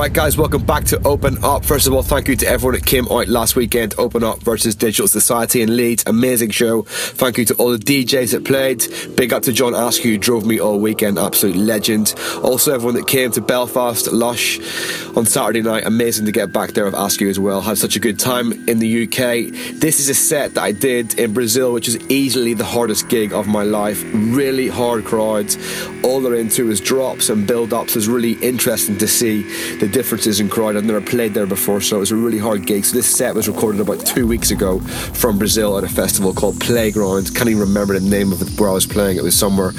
Alright, guys, welcome back to Open Up. First of all, thank you to everyone that came out last weekend. Open Up versus Digital Society in Leeds. Amazing show. Thank you to all the DJs that played. Big up to John Askew, who drove me all weekend. Absolute legend. Also, everyone that came to Belfast, Lush on Saturday night. Amazing to get back there with Askew as well. Had such a good time in the UK. This is a set that I did in Brazil, which is easily the hardest gig of my life. Really hard crowds. All they're into is drops and build ups. It's really interesting to see the differences in crowd. I've never played there before, so it was a really hard gig. So this set was recorded about two weeks ago from Brazil at a festival called Playground. Can't even remember the name of it where I was playing. It was somewhere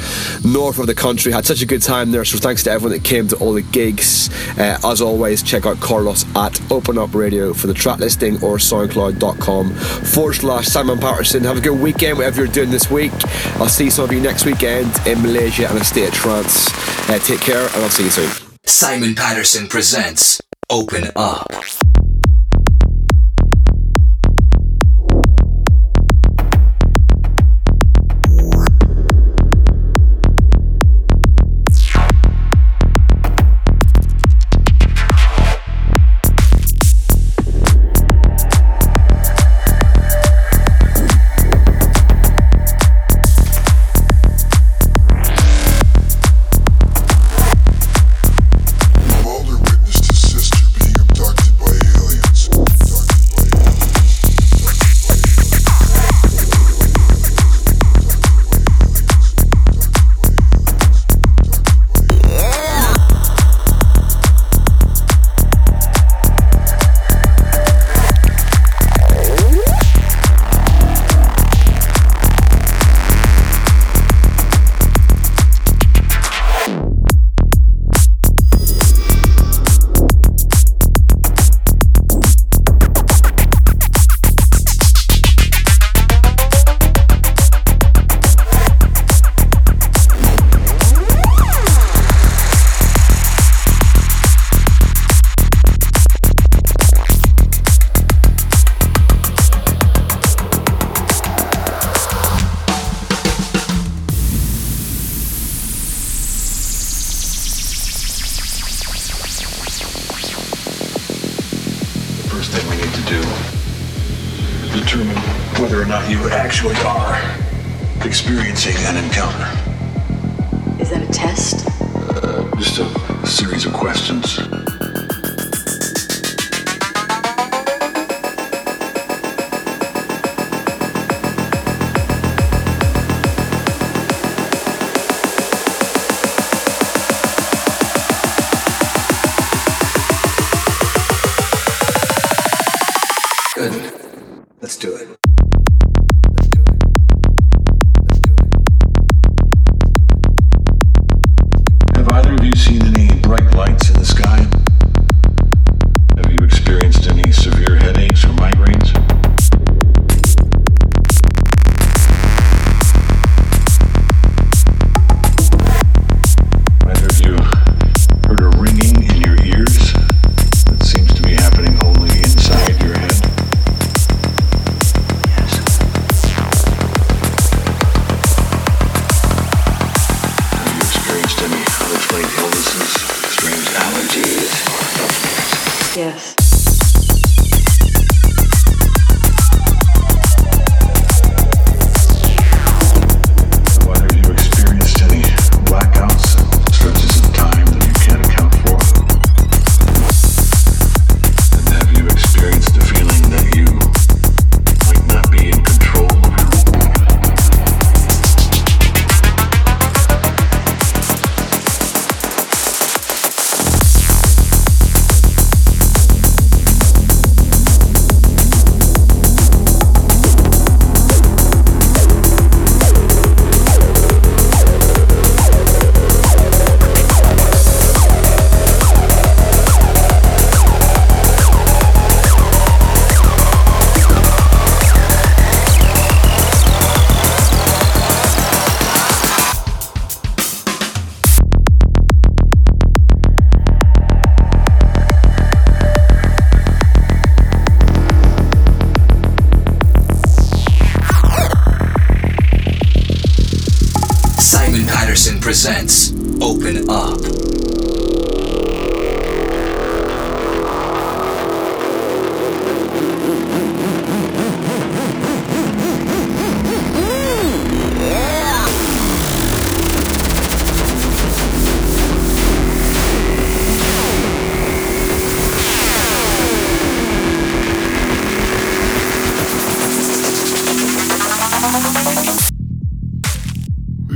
north of the country. Had such a good time there. So thanks to everyone that came to all the gigs. Uh, as always, check out Carlos at Open Up Radio for the track listing or SoundCloud.com forward slash Simon Patterson. Have a good weekend, whatever you're doing this week. I'll see some of you next weekend in Malaysia and a state of trance. Uh, take care, and I'll see you soon. Simon Patterson presents Open Up.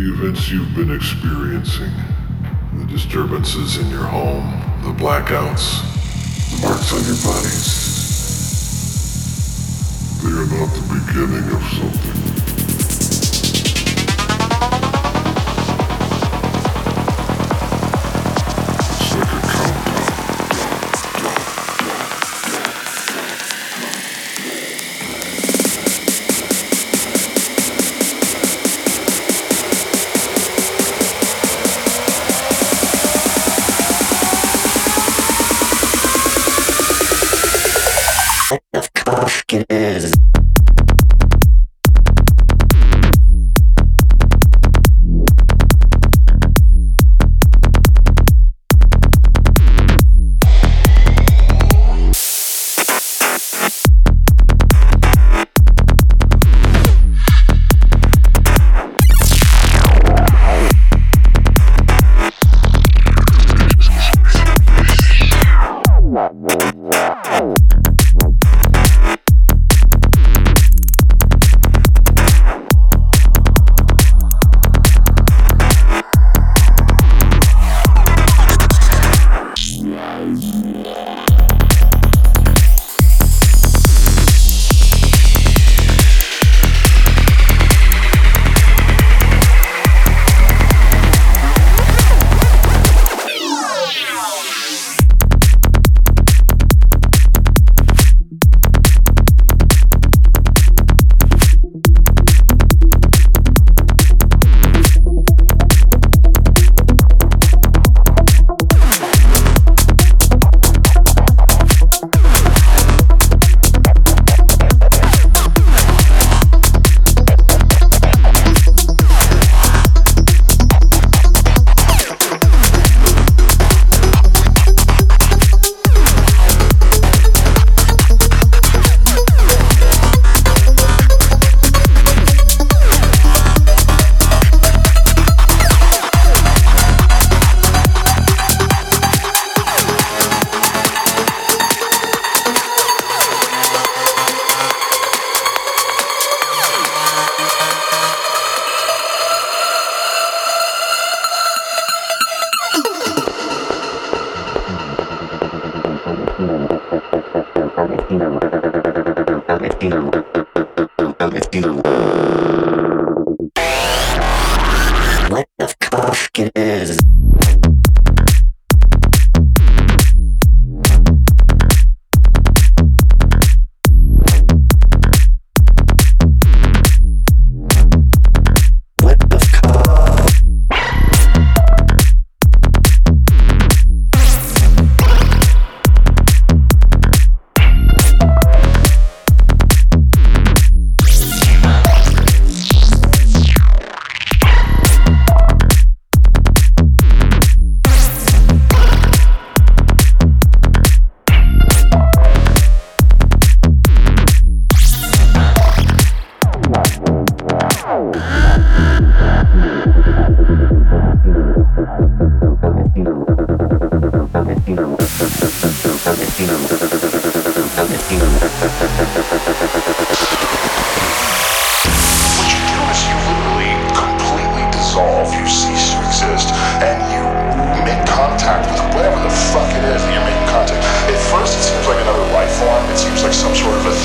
Events you've been experiencing, the disturbances in your home, the blackouts, the marks on your bodies, they are not the beginning of something.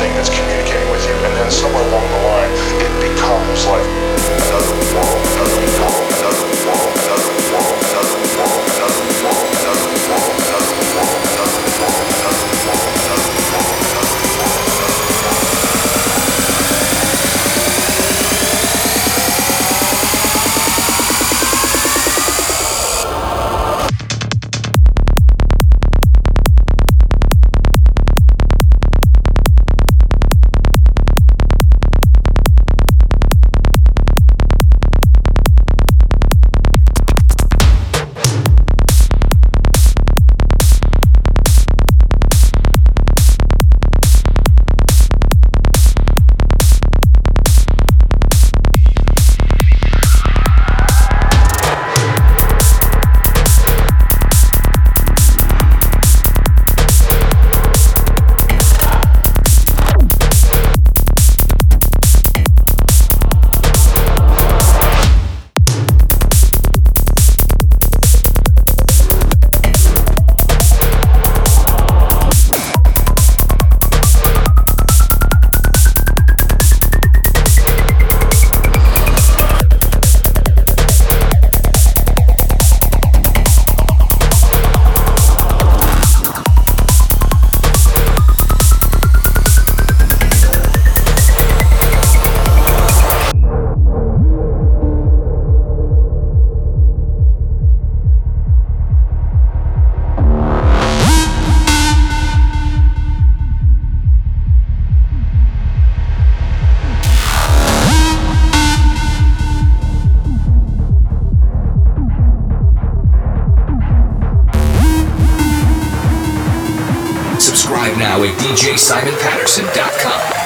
thing that's communicating with you, and then somewhere along the line, it becomes like DJSimonPatterson.com.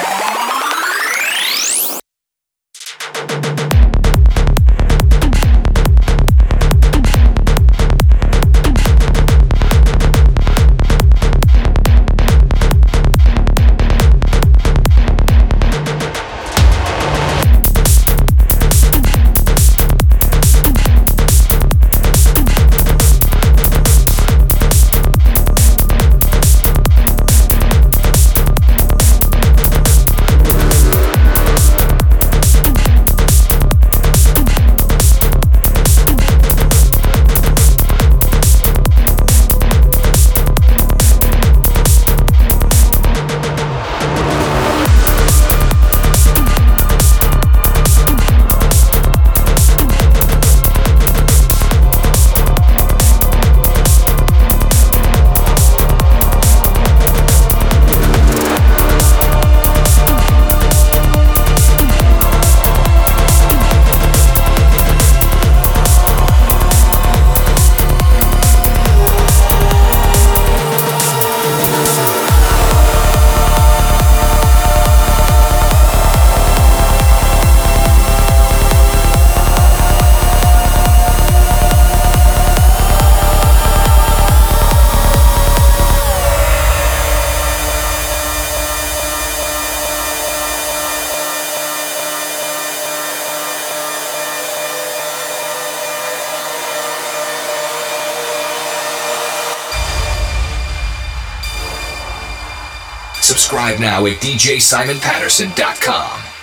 Subscribe now at DJSimonPatterson.com.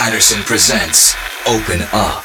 Patterson presents Open Up.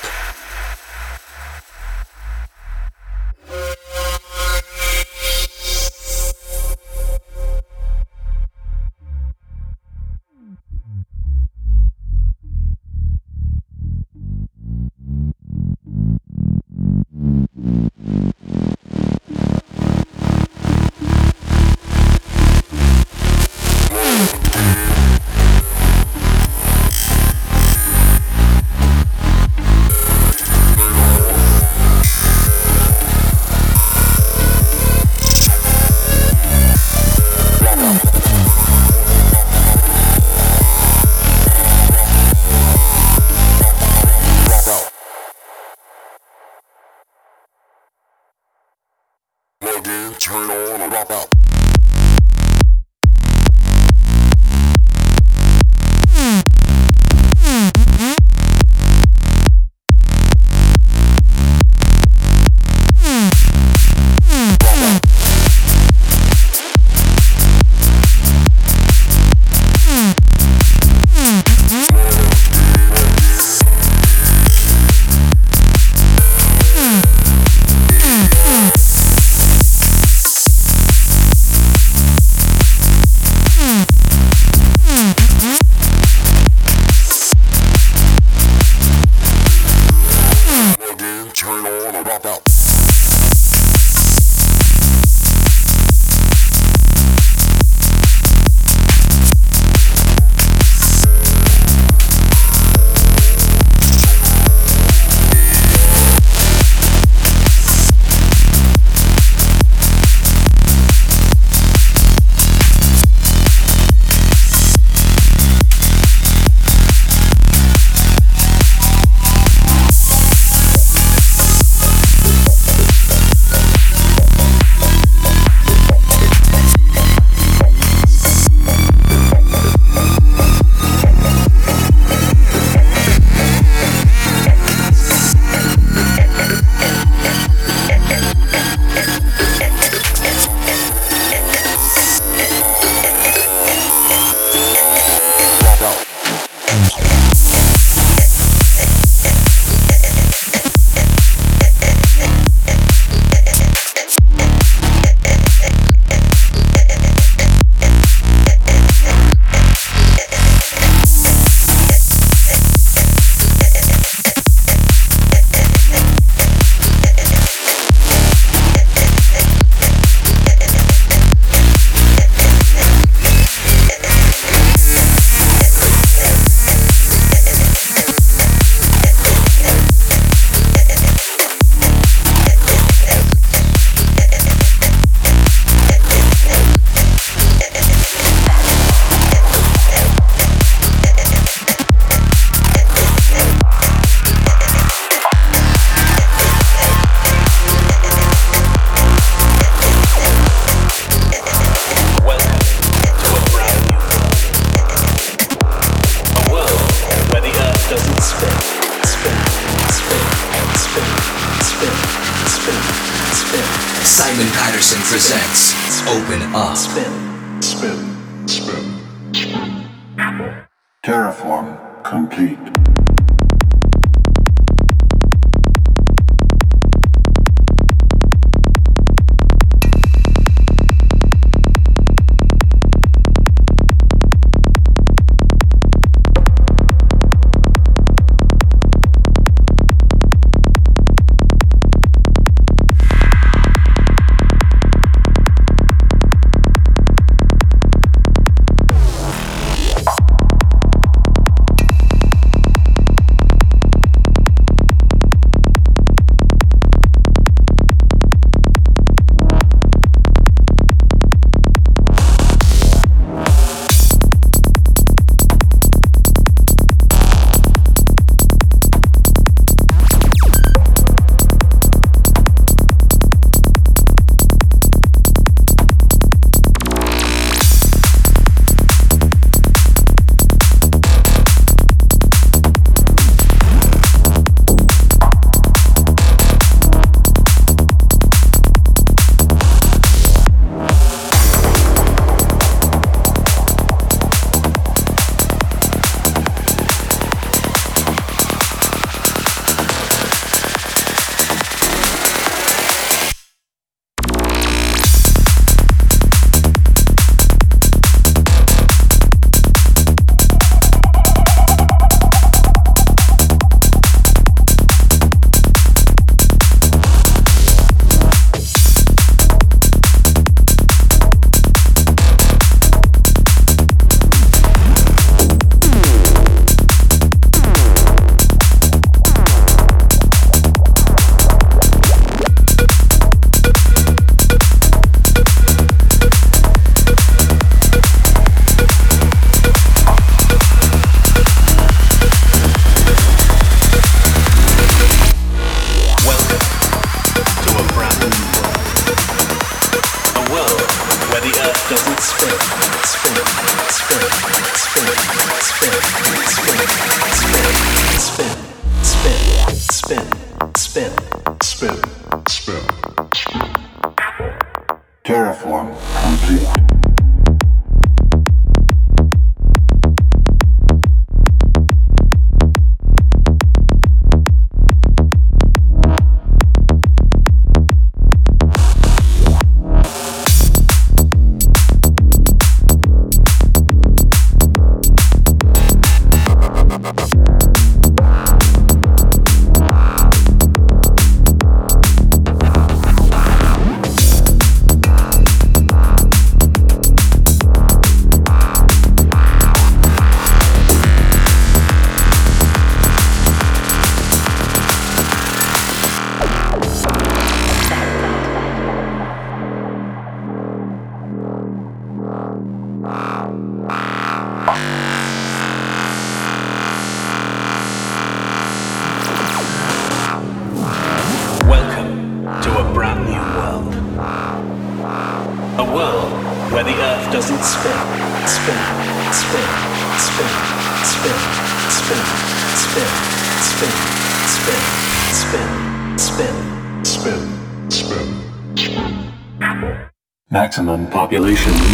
Population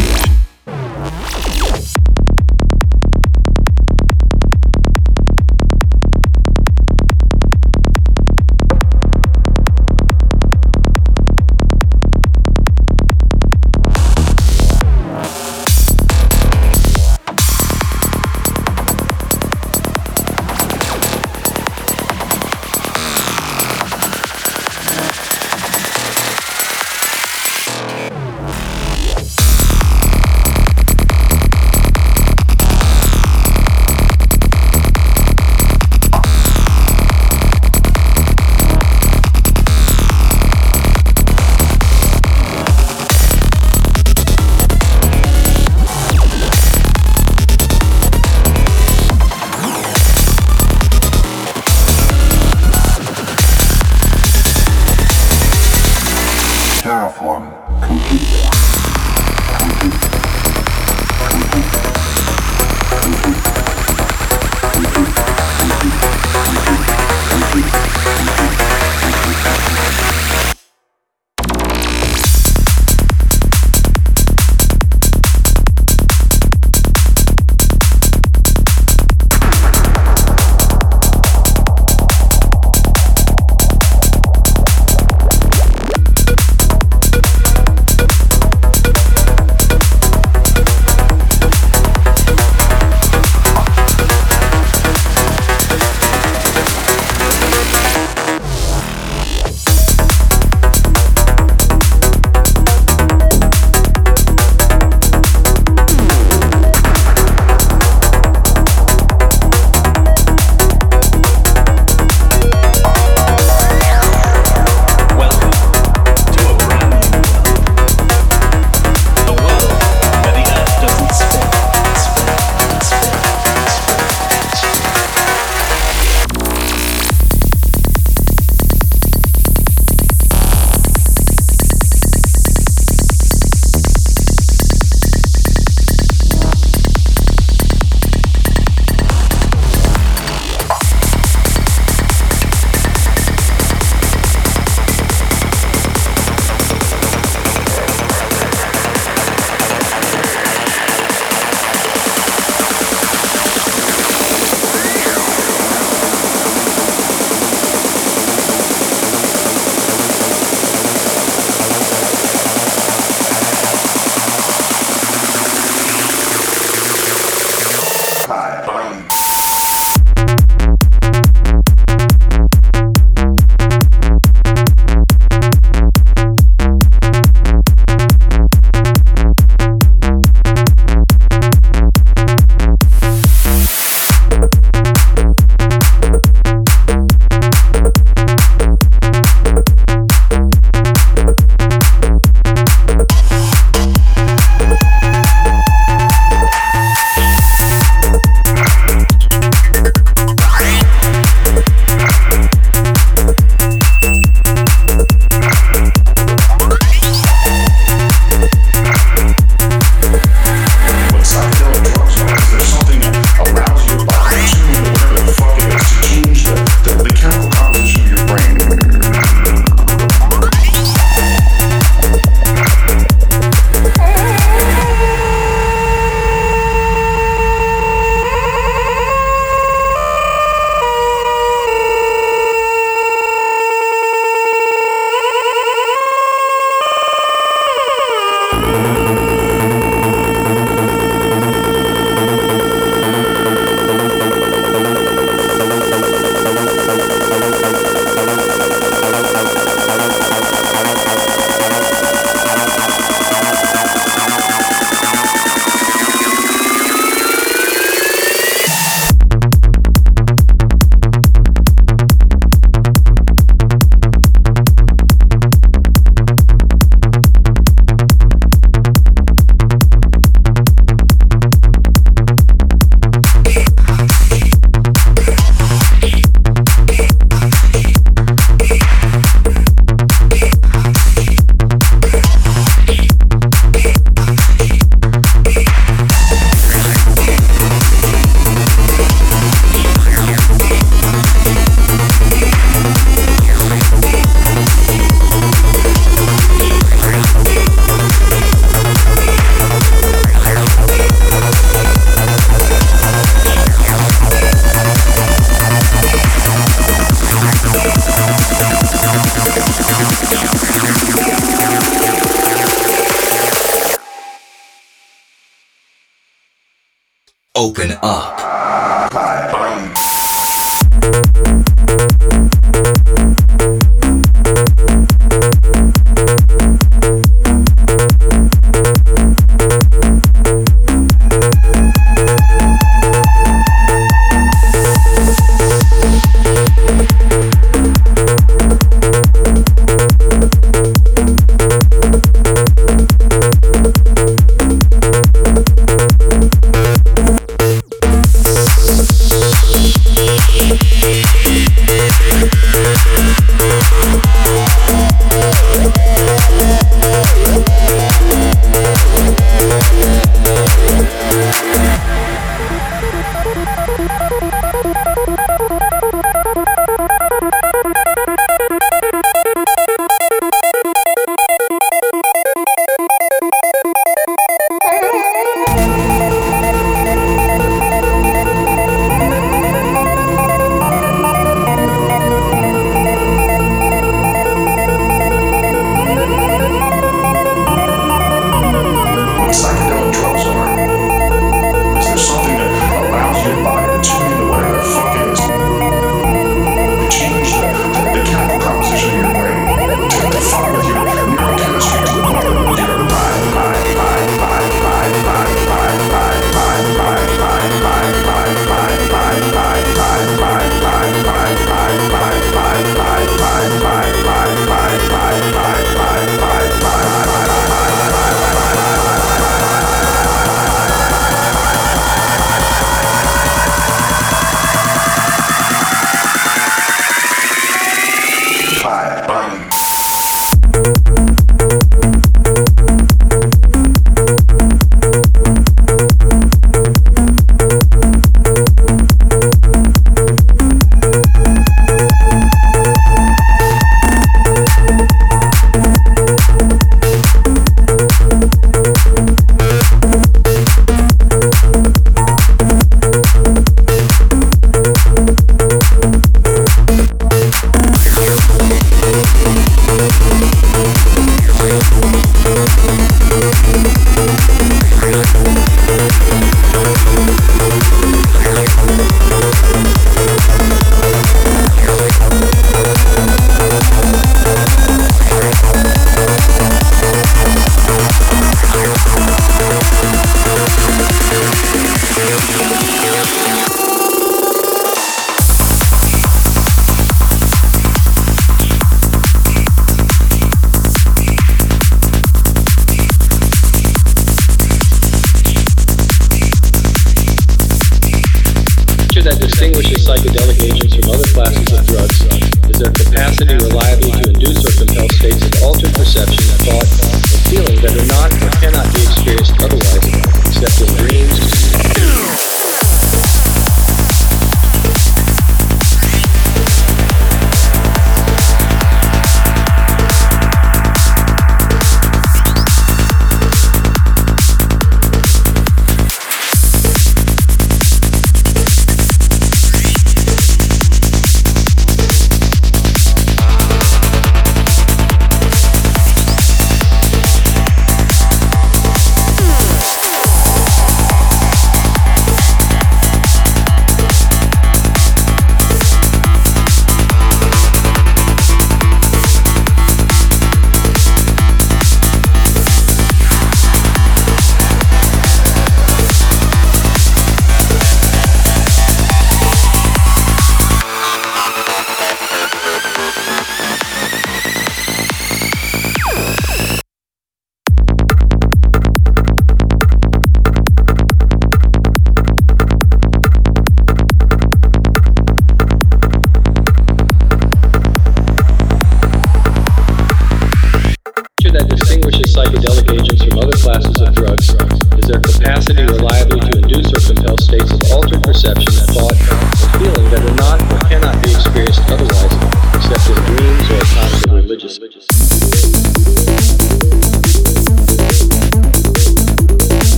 Open Up.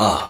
Up.